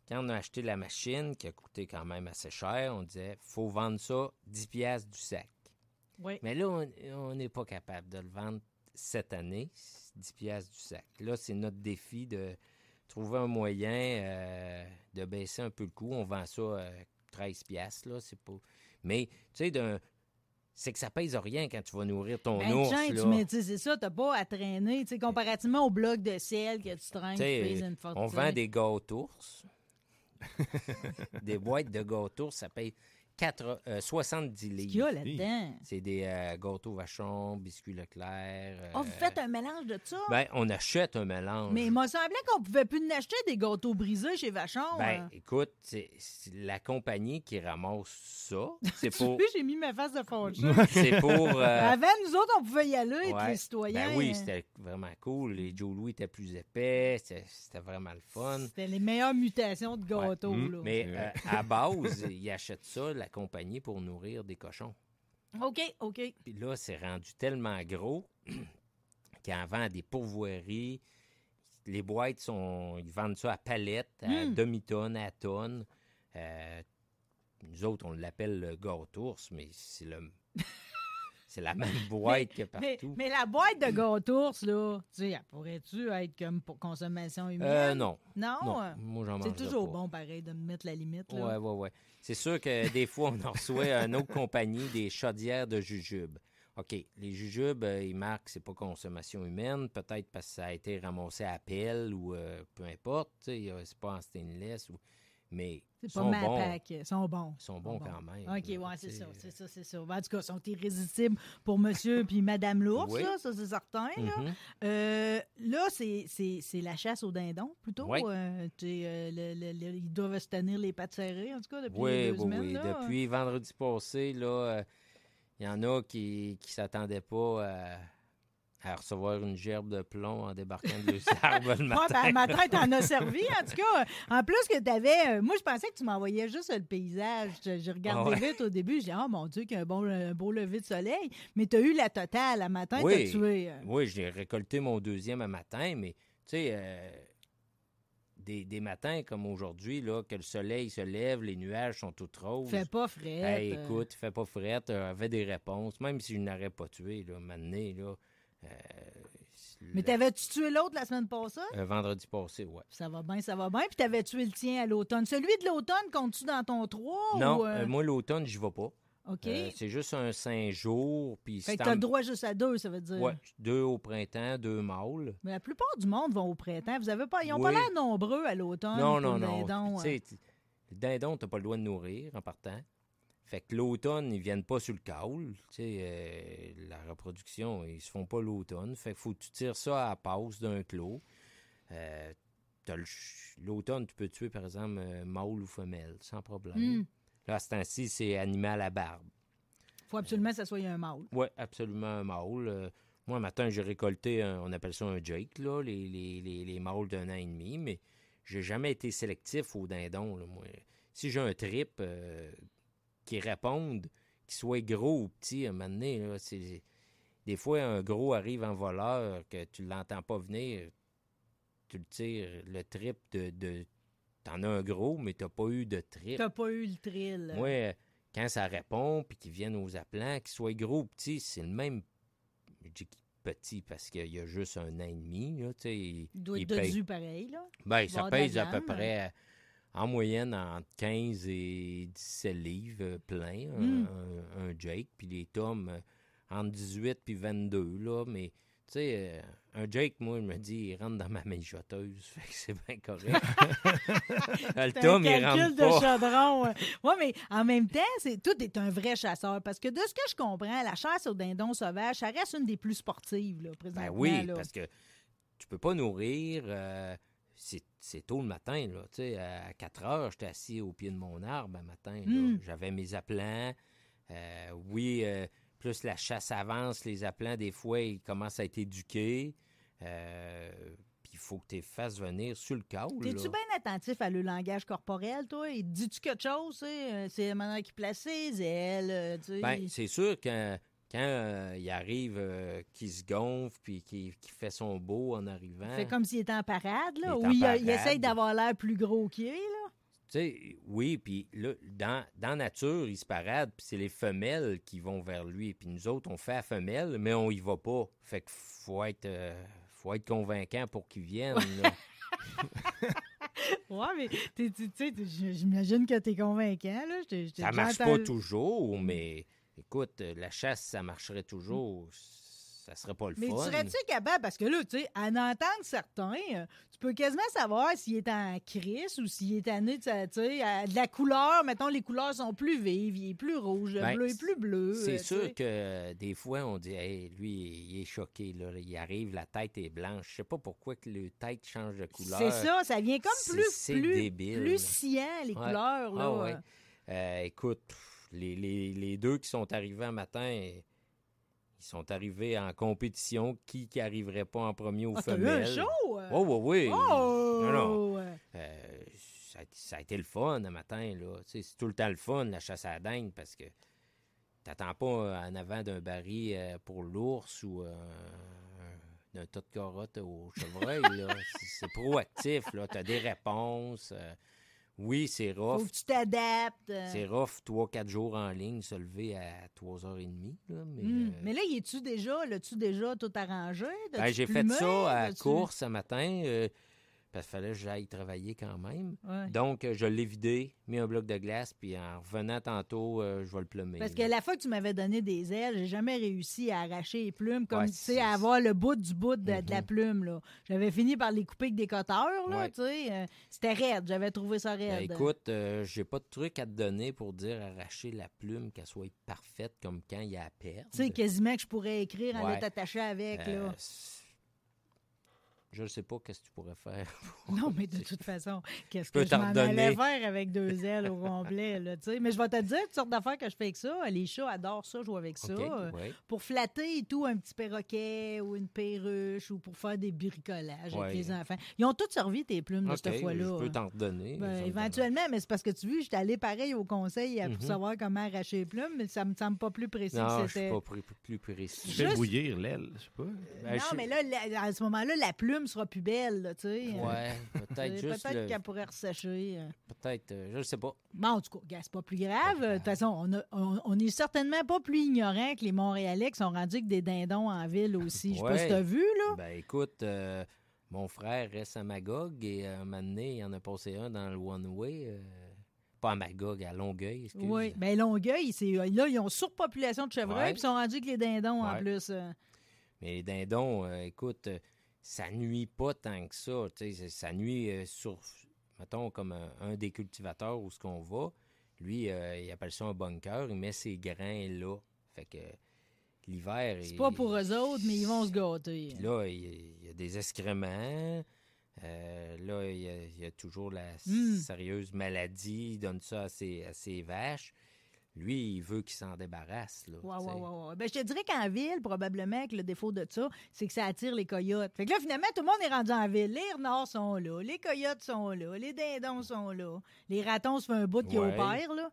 quand on a acheté la machine, qui a coûté quand même assez cher, on disait faut vendre ça 10 piastres du sac. Oui. Mais là, on- n'est pas capable de le vendre cette année, 10 piastres du sac. Là, c'est notre défi de trouver un moyen euh, de baisser un peu le coût. On vend ça euh, 13 piastres, là, c'est pas... Mais, tu sais. C'est que ça pèse rien quand tu vas nourrir ton Ben, ours, tiens, là. tu tu sais, c'est ça, t'as pas à traîner. tu sais, comparativement au bloc de sel que tu traînes, tu une fortune. on vend des gâteaux ours. Des boîtes de gâteaux, ça paye 4, euh, 70 Qu'est-ce livres. qu'il y a là-dedans? C'est des euh, gâteaux vachon, biscuits Leclerc. Oh, vous euh, faites un mélange de ça? Ben, on achète un mélange. Mais il m'a semblé qu'on pouvait plus n'acheter des gâteaux brisés chez Vachon. Ben, hein. écoute, c'est c'est la compagnie qui ramasse ça. C'est pour. j'ai mis ma face de fauche. C'est pour. euh, Avant, nous autres, on pouvait y aller, ouais. les citoyens. Ben oui, euh, c'était vraiment cool. Les Joe Louis étaient plus épais. C'était c'était vraiment le fun. C'était les meilleures mutations de gâteaux. Mm. là. Mais euh, à base, ils achètent ça, la compagnie, pour nourrir des cochons. OK, OK. Puis là, c'est rendu tellement gros qu'en vend des pourvoiries. Les boîtes, sont, ils vendent ça à palette, à Mm. demi-tonne, à tonne. Euh, nous autres, on l'appelle le gâteau mais c'est le... c'est la même boîte que Mais, partout. mais la boîte de gâteaux, là, tu sais, pourrait-tu être comme pour consommation humaine? Euh, non. Non? Non, moi, j'en C'est toujours pas. bon, pareil, de me mettre la limite. Ouais, Là. ouais, ouais. C'est sûr que des fois, on en reçoit une autre compagnie des chaudières de jujubes. OK, les jujubes, euh, ils marquent c'est pas consommation humaine, peut-être parce que ça a été ramassé à pelle ou euh, peu importe, c'est pas en stainless, ou... mais C'est ils pas sont ma bons. pack. Ils sont bons. Ils sont bons quand même. OK, ouais, c'est sais. ça, c'est ça, c'est ça. En tout cas, ils sont irrésistibles pour monsieur puis madame l'ours, Oui. ça, c'est certain. Là, Mhm. Euh, là c'est, la chasse au dindon, plutôt. Oui. Euh, tu sais, euh, le- le- le- ils doivent se tenir les pattes serrées, en tout cas, depuis Oui, deux oui, semaines. oui. là. Depuis vendredi passé, là, euh, il y en a qui ne s'attendaient pas à, à recevoir une gerbe de plomb en débarquant de arbres le Ouais, matin. ben, ma tête en a servi, en tout cas. En plus que tu avais. moi, je pensais que tu m'envoyais juste le paysage. J'ai regardé ouais. vite au début. J'ai dit, oh mon Dieu, qu'il y a un, bon, un beau lever de soleil. Mais tu as eu la totale. À matin, tu Oui. as tué. euh, Oui, j'ai récolté mon deuxième un matin, mais tu sais, euh, des, des matins comme aujourd'hui, là, que le soleil se lève, les nuages sont tout roses. Fais pas frais. Hey, écoute, fais pas frette, euh, avait des réponses, même si je n'aurais pas tué, là, maintenant, là. Euh, Mais t'avais-tu tué l'autre la semaine passée? un vendredi passé, ouais. Ça va bien, ça va bien. Puis t'avais tué le tien à l'automne. Celui de l'automne, comptes-tu dans ton 3? non, ou, euh, euh, moi, l'automne, j'y vais pas. OK. Euh, c'est juste un cinq jours, puis fait que t'as le droit juste à deux, ça veut dire. Ouais, deux au printemps, deux mâles. Mais la plupart du monde vont au printemps. Vous avez pas, ils n'ont Oui. pas l'air nombreux à l'automne. non, non, non. dindon, Tu sais, tu- le dindon, t'as pas le droit de nourrir en partant. Fait que l'automne, ils viennent pas sur le sais, euh, la reproduction, ils se font pas l'automne. Fait que faut que tu tires ça à la passe d'un clos. Euh, L'automne, tu peux tuer, par exemple, euh, mâle ou femelle, sans problème. Hmm. Là, à ce temps-ci, c'est animal à barbe. faut absolument que ça soit un mâle. Oui, absolument un mâle. Moi, un matin, j'ai récolté, un- on appelle ça un Jake, là, les, les, les, les mâles d'un an et demi, mais j'ai jamais été sélectif au dindon. là, moi. Si j'ai un trip euh, qui réponde, qu'il soit gros ou petit, à un moment donné, là, c'est- des fois, un gros arrive en voleur, que tu l'entends pas venir, tu le tires, le trip de... de T'en as un gros, mais t'as pas eu de trip. T'as pas eu le thrill. Moi, quand ça répond, puis qu'ils viennent aux appelants, qu'ils soient gros ou petits, c'est le même. Je dis petit parce qu'il y a juste un an et demi. Là, tu sais, il, doit il être paye- pareil, là. Ben, ça pèse à peu viande. près, en moyenne, entre 15 et 17 livres euh, plein, un- Mm. un, un Jake. Puis les tomes, euh, entre 18 puis 22, là. Mais, tu sais, euh, un Jake, moi, je me dis, il rentre dans ma mijoteuse. Fait que c'est bien correct. le tome, il rentre de pas. chaudron. Oui, mais en même temps, c'est tout est un vrai chasseur. Parce que de ce que je comprends, la chasse au dindon sauvage, ça reste une des plus sportives, là, Ben présentement. oui, là. parce que tu peux pas nourrir. euh, c'est c'est tôt le matin, là. Tu sais, à 4 heures, j'étais assis au pied de mon arbre un matin. là. Mm. J'avais mes appelants. Euh, oui, euh, plus la chasse avance, les appelants, des fois, ils commencent à être éduqués. Euh, Puis il faut que tu les fasses venir sur le caule. T'es-tu bien attentif à le langage corporel, toi? Dit-tu quelque chose? Euh, C'est la manière euh, tu sais? Ben, c'est sûr que quand euh, il arrive, euh, qu'il se gonfle puis qu'il qu'il fait son beau en arrivant. Fait comme s'il était en parade, là. Il Ou il, essaye d'avoir l'air plus gros qu'il est, là? Tu sais, oui, puis là, dans, dans nature, il se parade, puis c'est les femelles qui vont vers lui. Puis nous autres, on fait la femelle, mais on y va pas. Fait que faut être, euh, faut être convaincant pour qu'ils viennent. là. ouais, mais tu sais, j'imagine que t'es convaincant, là. Je t'ai- je t'ai Ça marche pas toujours, mais écoute, euh, la chasse, ça marcherait toujours. Ça serait pas le Mais fun. serais-tu capable, parce que là, tu sais, à en entendre certains, euh, tu peux quasiment savoir s'il est en crise ou s'il est tanné, de sa- tu sais, à- de la couleur. Mettons, les couleurs sont plus vives, il est plus rouge, le Ben, bleu est plus bleu. C'est euh, tu sûr que des fois, on dit, hey, lui, il est choqué. Là. Il arrive, la tête est blanche. Je sais pas pourquoi que le tête change de couleur. C'est ça, ça vient comme C'est- plus, c'est plus, débile. plus sciant, les Ouais. couleurs. Là. Ah ouais. Euh, écoute, les, les- les deux qui sont arrivés un matin, ils sont arrivés en compétition. Qui qui arriverait pas en premier aux Ah, t'as eu femelles? un show? euh? Oh, oui, oui. Oh! Non, non. Euh, ça, a, ça a été le fun un matin. là. Tu sais, C'est tout le temps le fun, la chasse à la dinde, parce que t'attends pas euh, en avant d'un baril pour l'ours ou euh, un- d'un tas de carottes au chevreuil. là. C'est- C'est proactif. Tu as des réponses. euh, oui, c'est rough. Faut que tu t'adaptes. C'est rough, 3-4 jours en ligne, se lever à 3h30. Là, mais, Hum, euh, Mais là, y es-tu déjà, l'as-tu déjà tout arrangé? ben, j'ai fait ça à course ce matin. euh, parce qu'il fallait que j'aille travailler quand même. Ouais. Donc, euh, je l'ai vidé, mis un bloc de glace, puis en revenant tantôt, euh, je vais le plumer. Parce que là. la fois que tu m'avais donné des ailes, j'ai jamais réussi à arracher les plumes, comme Ouais, tu sais, à avoir le bout du bout de, de la Mhm. plume. là. J'avais fini par les couper avec des coteurs, là, Ouais. tu sais. euh, C'était raide, j'avais trouvé ça Ben, raide. écoute, euh, j'ai pas de truc à te donner pour dire arracher la plume, qu'elle soit parfaite comme quand il y a à perdre. tu sais, quasiment que je pourrais écrire en lettres attachées avec, là. Je ne sais pas qu'est-ce que tu pourrais faire. Non, mais de toute façon, qu'est-ce que je t'en m'en allais faire avec deux ailes au complet, là, tu sais. Mais je vais te dire toutes sortes d'affaires que je fais avec ça. Les chats adorent ça, jouer avec ça. Euh, ouais. Pour flatter et tout, un petit perroquet ou une perruche ou pour faire des bricolages Ouais. avec les enfants. Ils ont tous servi tes plumes de cette fois-là. je peux t'en redonner. Ben, éventuellement, mais c'est parce que tu vois, j'étais allé pareil au conseil pour Mhm. savoir comment arracher les plumes, mais ça me semble pas plus précis. Non, que je suis c'était. pas plus, plus précis. Tu fais Juste- bouillir l'aile, je sais pas. Ben, non, je- mais là, à ce moment-là, la plume sera plus belle, tu sais. Ouais, peut-être Euh, juste. Peut-être le- qu'elle pourrait ressécher. euh. Peut-être, euh, je ne sais pas. Bon, en tout cas, c'est pas plus grave. De toute façon, on, a- on, on est certainement pas plus ignorant que les Montréalais qui sont rendus avec des dindons en ville aussi. Je sais pas si t'as vu, là. Ben écoute, euh, mon frère reste à Magog et euh, un moment donné, il en a passé un dans le One Way. euh, pas à Magog, à Longueuil, excuse. Oui. Ben Longueuil, c'est, là, ils ont surpopulation de chevreuils, puis ils sont rendus avec les dindons en plus. Mais les dindons, euh, écoute, ça nuit pas tant que ça. Ça nuit euh, sur, mettons, comme un, un des cultivateurs où ce qu'on va. Lui, euh, il appelle ça un bunker. Il met ses grains là. Fait que l'hiver... C'est pas pour eux autres, mais ils vont se gâter. Puis là, il y, a- il y a des excréments. Euh, là, il y, a, il y a toujours la Mm. sérieuse maladie. Il donne ça à ses, à ses vaches. Lui, il veut qu'il s'en débarrasse. Là, sais. ouais, ouais. Ben, je te dirais qu'en ville, probablement que le défaut de ça, c'est que ça attire les coyotes. Fait que là, finalement, tout le monde est rendu en ville. Les renards sont là, les coyotes sont là, les dindons sont là. Les ratons, se fait un bout qui Ouais. opère, là.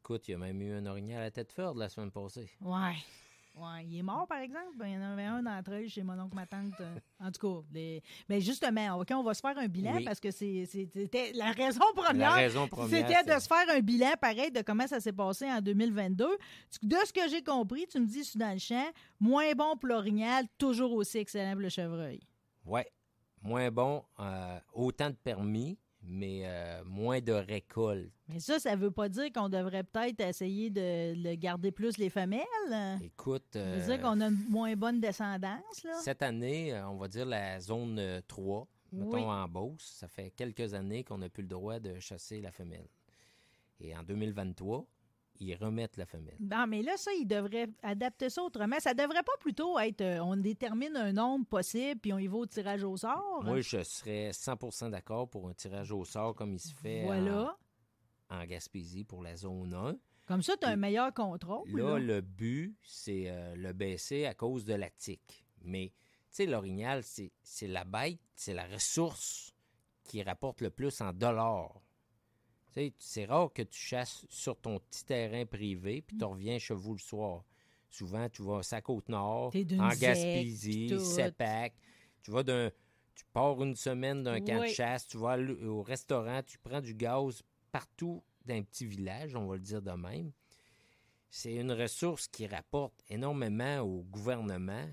Écoute, il y a même eu un orignal à la tête forte la semaine passée. Ouais. Ouais. Il est mort, par exemple. Ben, il y en avait un d'entre eux chez mon oncle, ma tante. euh, En tout cas, les... ben, justement, OK, on va se faire un bilan Oui. parce que c'est- c'était la raison première. La raison première, C'était de se faire un bilan pareil de comment ça s'est passé en 2022. De ce que j'ai compris, tu me dis, je suis dans le champ, moins bon pour l'orignal, toujours aussi excellent pour le chevreuil. Ouais. Moins bon, euh, autant de permis, mais euh, moins de récolte. Mais ça, ça veut pas dire qu'on devrait peut-être essayer de, garder plus les femelles? Écoute, Ça euh, veut dire qu'on a une moins bonne descendance, là? cette année, euh, on va dire la zone euh, 3, mettons Oui. en Beauce, ça fait quelques années qu'on n'a plus le droit de chasser la femelle. Et en 2023, ils remettent la femelle. Non, mais là, ça, ils devraient adapter ça autrement. Ça devrait pas plutôt être euh, on détermine un nombre possible puis on y va au tirage au sort. Moi, je serais 100% d'accord pour un tirage au sort comme il se fait voilà. en, en Gaspésie pour la zone 1. Comme ça, tu as un meilleur contrôle. Là, là. le but, c'est euh, le baisser à cause de la tique. Mais, tu sais, l'orignal, c'est c'est la bête, c'est la ressource qui rapporte le plus en dollars. C'est rare que tu chasses sur ton petit terrain privé puis tu reviens chez vous le soir. Souvent, tu vas à Côte-Nord, en Gaspésie. Sepac. Tu vas d'un... Tu pars une semaine d'un camp de chasse, tu vas au restaurant, tu prends du gaz partout d'un petit village, on va le dire de même c'est une ressource qui rapporte énormément au gouvernement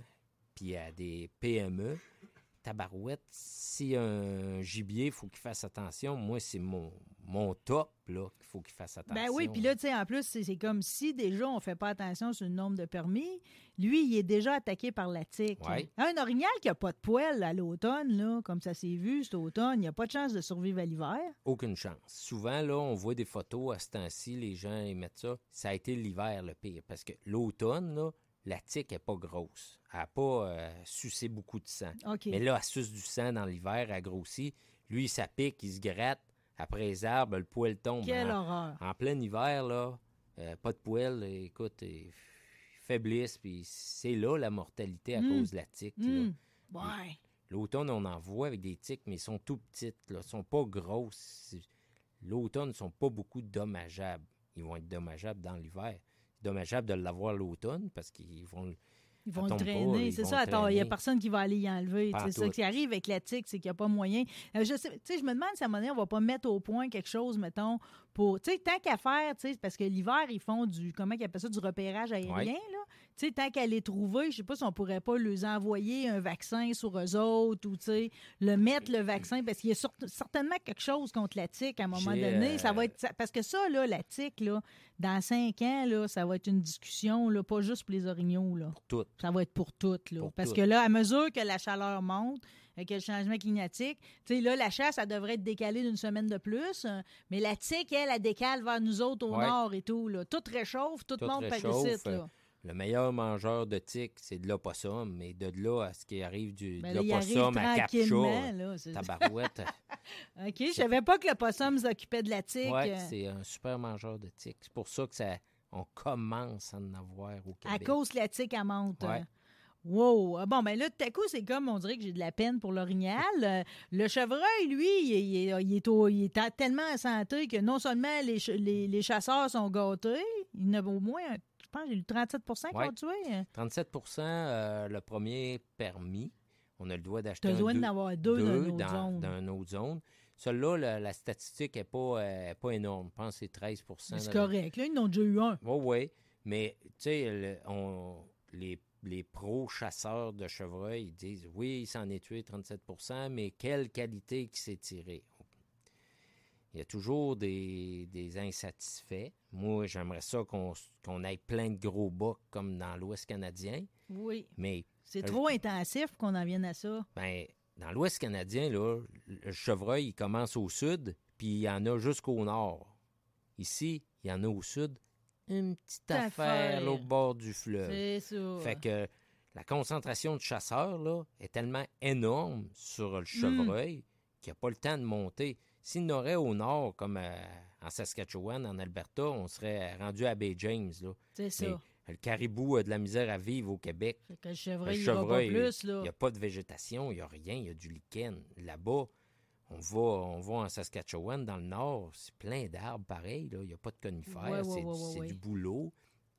puis à des PME. Tabarouette, si un gibier, il faut qu'il fasse attention. Moi, c'est mon, mon top, là, qu'il faut qu'il fasse attention. Ben oui, puis là, tu sais, en plus, c'est comme si déjà on fait pas attention sur le nombre de permis. Lui, il est déjà attaqué par la tique. Ouais. Un orignal qui a pas de poêle à l'automne, là, comme ça s'est vu cet automne, il a pas de chance de survivre à l'hiver. Aucune chance. Souvent, là, on voit des photos à ce temps-ci, les gens ils mettent ça. Ça a été l'hiver le pire. Parce que l'automne, là, la tique n'est pas grosse. Elle n'a pas euh, sucé beaucoup de sang. Mais là, elle suce du sang dans l'hiver, elle grossit. Lui, ça pique, il se gratte. Après les arbres, le poil tombe. Quelle en, horreur. en plein hiver, là, euh, pas de poêle, écoute, ils faiblissent. Puis c'est là la mortalité à Mm. cause de la tique. Ouais. L'automne, on en voit avec des tiques, mais ils sont tout petites. Là. Ils sont pas grosses. L'automne, ils sont pas beaucoup dommageables. Ils vont être dommageables dans l'hiver. Dommageable de l'avoir l'automne parce qu'ils vont... Ils vont le ils c'est ça. Attends, il n'y a personne qui va aller y enlever. C'est ça qui arrive avec la tique, c'est qu'il n'y a pas moyen. Euh, je sais, tu sais, je me demande si à un moment donné, on va pas mettre au point quelque chose, mettons, pour, tu sais, tant qu'à faire, tu sais, parce que l'hiver, ils font du, comment ils appellent ça, du repérage aérien, Ouais. là. Tu sais, tant qu'à les trouver, je sais pas si on pourrait pas leur envoyer un vaccin sur eux autres ou, tu sais, le mettre le vaccin, parce qu'il y a sur- certainement quelque chose contre la tique à un moment donné. Ça euh, va être, ça- parce que ça, là, la tique, là, dans cinq ans, là, ça va être une discussion, là, pas juste pour les orignaux, là. pour tout. Ça va être pour toutes. Là. Pour Parce toutes. que là, à mesure que la chaleur monte, avec le changement climatique, tu sais, là, la chasse, ça devrait être décalée d'une semaine de plus. euh, Mais la tique, elle, elle décale vers nous autres au Ouais. nord et tout. Là. Tout réchauffe, tout, Tout monte par ici. euh, Là. Le meilleur mangeur de tiques, c'est de l'opossum, mais de là à ce qui arrive du, Ben de l'opossum à c'est- tabarouette. OK, je savais pas que le possum s'occupait de la tique. ouais, euh, c'est un super mangeur de tiques. C'est pour ça que ça, on commence à en avoir au à Québec. cause que la tique, elle monte. Ouais. euh. Wow! Ah Bon, ben là, tout à coup, c'est comme, on dirait que j'ai de la peine pour l'orignal. Euh, le chevreuil, lui, il, est- il est, il est au- il est en- tellement en santé que non seulement les, ch- les, les chasseurs sont gâtés, il y en a au moins, je pense, j'ai eu 37 qui Ouais. ont tué. 37% euh, le premier permis. On a le droit d'acheter un le droit deux- d'en avoir deux, dans dans, dans une autre zone. Celui-là, la, statistique n'est pas, euh, pas énorme. Je pense que c'est 13 C'est correct. Là, ils en ont déjà eu un. Oui, oui. Mais, tu sais, le- on- les, les pro-chasseurs de chevreuil ils disent oui, il s'en est tué 37% mais quelle qualité qui s'est tirée? Il y a toujours des, des insatisfaits. Moi, j'aimerais ça qu'on qu'on ait plein de gros bocs comme dans l'Ouest canadien, Oui. mais C'est trop intensif pour qu'on en vienne à ça. ben, dans l'Ouest canadien, là, le chevreuil, il commence au sud, puis il y en a jusqu'au nord. Ici, il y en a au sud une petite Affaire. au bord du fleuve. C'est ça. Fait que la concentration de chasseurs là, est tellement énorme sur le chevreuil qu'il n'y a pas le temps de monter. S'il y en aurait au nord, comme euh, en Saskatchewan, en Alberta, on serait rendu à Bay James. Là. C'est ça. Le caribou a de la misère à vivre au Québec. Que le chevreuil, il va pas il n'y a pas de végétation, il n'y a rien, il y a du lichen. Là-bas, on va, on va en Saskatchewan, dans le nord, c'est plein d'arbres pareil, là. il n'y a pas de conifères, Ouais, c'est, ouais, ouais, du boulot,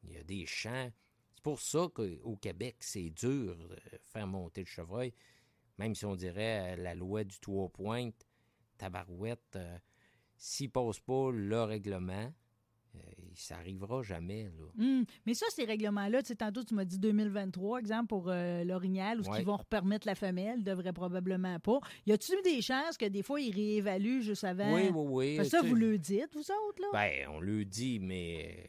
il y a des champs. C'est pour ça qu'au Québec, c'est dur de faire monter le chevreuil, même si on dirait euh, la loi du trois pointes, tabarouette, euh, s'ils ne pas le règlement, ça n'arrivera jamais. Là. Hum, Mais ça, ces règlements-là, tu sais, tantôt, tu m'as dit 2023, exemple, pour euh, l'orignal, ou ce Ouais. qu'ils vont repermettre la femelle, devrait probablement pas. Y a-tu des chances que des fois, ils réévaluent juste avant? Oui, oui, oui. Ça, tu vous le dites, vous autres, là? Ben, on le dit, mais euh,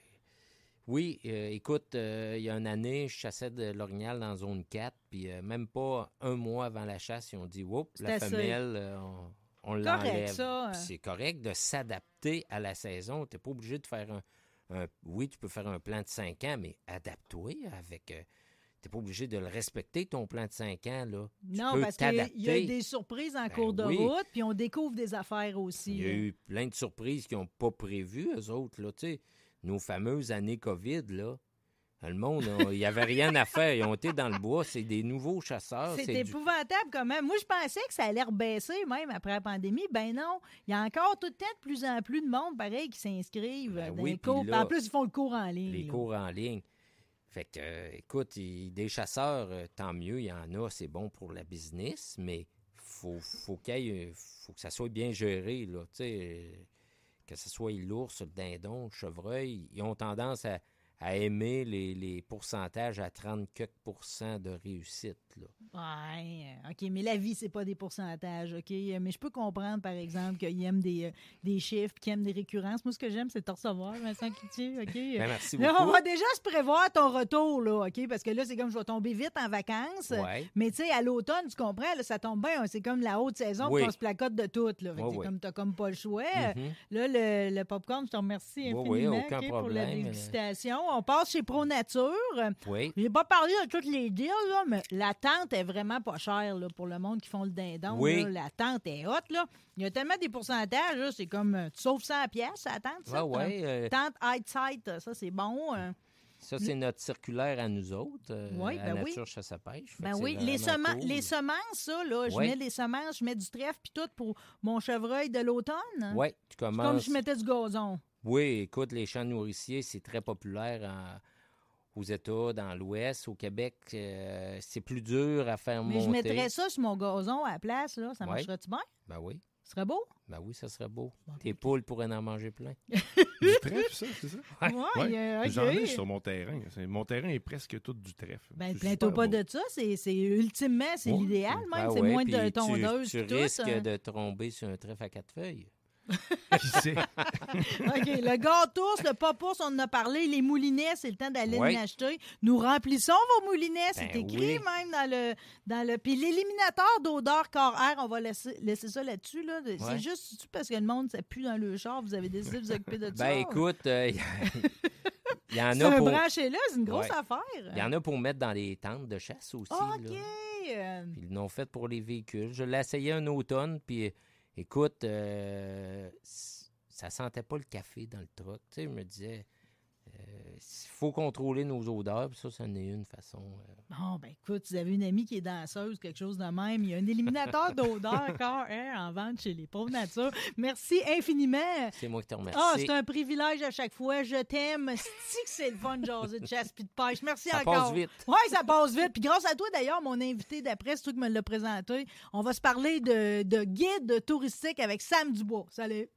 oui, euh, écoute, euh, il y a une année, je chassais de l'orignal dans zone 4, puis euh, même pas un mois avant la chasse, ils ont dit, oups, la femelle, euh, on, on l'enlève. Puis C'est correct de s'adapter à la saison. Tu n'es pas obligé de faire un, un- Oui, tu peux faire un plan de 5 ans, mais adapte-toi avec. tu n'es pas obligé de le respecter, ton plan de 5 ans. Là. Tu non, peux parce qu'il y a- il y a t'adapter. des surprises en Ben cours de oui. route, puis on découvre des affaires aussi. Il y a eu plein de surprises qu'ils n'ont pas prévues, eux autres. Là, tu sais. nos fameuses années COVID, là. Le monde, il n'y avait rien à faire. Ils ont été dans le bois. C'est des nouveaux chasseurs. C'est du- épouvantable quand même. Moi, je pensais que ça allait rebaisser même après la pandémie. Ben non. Il y a encore tout le temps de plus en plus de monde, pareil, qui s'inscrivent Ben dans oui, les cours. là, en plus, ils font le cours en ligne. les là. cours en ligne. Fait que, euh, écoute, des chasseurs, euh, tant mieux, il y en a, c'est bon pour la business, mais faut, faut ait- faut que ça soit bien géré, là, euh, que ce soit l'ours, le dindon, le chevreuil, ils ont tendance à, à aimer les, pourcentages à 30 quelques pourcents de réussite, là. Ouais, OK, mais la vie, c'est pas des pourcentages, OK? Mais je peux comprendre, par exemple, qu'il aime des, euh, des chiffres, qu'il aime des récurrences. Moi, ce que j'aime, c'est te recevoir, Vincent Cloutier, OK? Ben, merci Là, beaucoup. on va déjà se prévoir ton retour, là, OK? Parce que là, c'est comme je vais tomber vite en vacances. Ouais. Mais tu sais, à l'automne, tu comprends, là, ça tombe bien. C'est comme la haute saison, Oui. puis on se placote de tout, là. Fait que comme t'as comme pas le choix. Mhm. Là, le, le popcorn, je te remercie infiniment aucun OK, pour la dégustation. On passe chez Pro Nature. Oui. J'ai pas parlé de toutes les deals, là, mais la tente est vraiment pas chère là, pour le monde qui font le dindon. Oui. là. La tente est haute. Là. Il y a tellement des pourcentages. là, C'est comme euh, tu sauves 100 pièces la tente. Ça, Ouais, ouais, euh, Tente high ça c'est bon. euh. Ça, c'est notre circulaire à nous autres. euh, Oui, à ben oui. Nature Chasse à Pêche. Ben oui, les, semen- cool. les semences, ça, là, je mets des semences, je mets du trèfle puis tout pour mon chevreuil de l'automne. Oui, tu comme commences. si je mettais du gazon. Oui, écoute, les champs nourriciers, c'est très populaire en- aux États, dans l'Ouest. Au Québec, euh, c'est plus dur à faire Mais monter. je mettrais ça sur mon gazon à la place, là. Ça Ouais. marcherait-tu bien? Ben oui, Ce serait beau? ben oui, ça serait beau. Tes poules pourraient en manger plein. Du trèfle, ça, c'est ça? Ouais, Ouais. euh. J'en ai sur mon terrain. Mon terrain est presque tout du trèfle. Ben, plains-toi pas beau. de ça. C'est, c'est ultimement, c'est Ouais. l'idéal, même. Ben c'est ouais, moins de tu- tondeuse. Tu, tout, risques hein. de tomber sur un trèfle à quatre feuilles. Qui? OK. Le gâteau, le papousse, on en a parlé. Les moulinets, c'est le temps d'aller Ouais. en acheter. Nous remplissons vos moulinets. C'est Ben écrit oui. même dans le. Dans le... Puis l'éliminateur d'odeur corps-air, on va laisser, laisser ça là-dessus. Là. C'est juste parce que le monde, ça pue dans le char. Vous avez décidé de vous occuper de ça. Ben écoute, euh, il y en c'est a un pour... branché là, c'est une grosse Ouais. affaire. Il y en a pour mettre dans les tentes de chasse aussi. OK. là. Euh, Puis Ils l'ont fait pour les véhicules. Je l'ai essayé un automne, puis écoute, euh, ça sentait pas le café dans le truck. Tu sais, je me disais, faut contrôler nos odeurs, puis ça, c'en est une façon. euh, Bon, ben écoute, vous avez une amie qui est danseuse, quelque chose de même. Il y a un éliminateur d'odeur corps air en vente chez les pauvres nature. Merci infiniment. c'est moi qui te remercie. Ah, c'est un privilège à chaque fois. Je t'aime. C'est que c'est le fun de jaser de chasse puis de pêche? Merci Ça encore. passe vite. Oui, ça passe vite. Puis grâce à toi, d'ailleurs, mon invité d'après, c'est toi qui me l'as présenté. On va se parler de, de guide touristique avec Sam Dubois. Salut.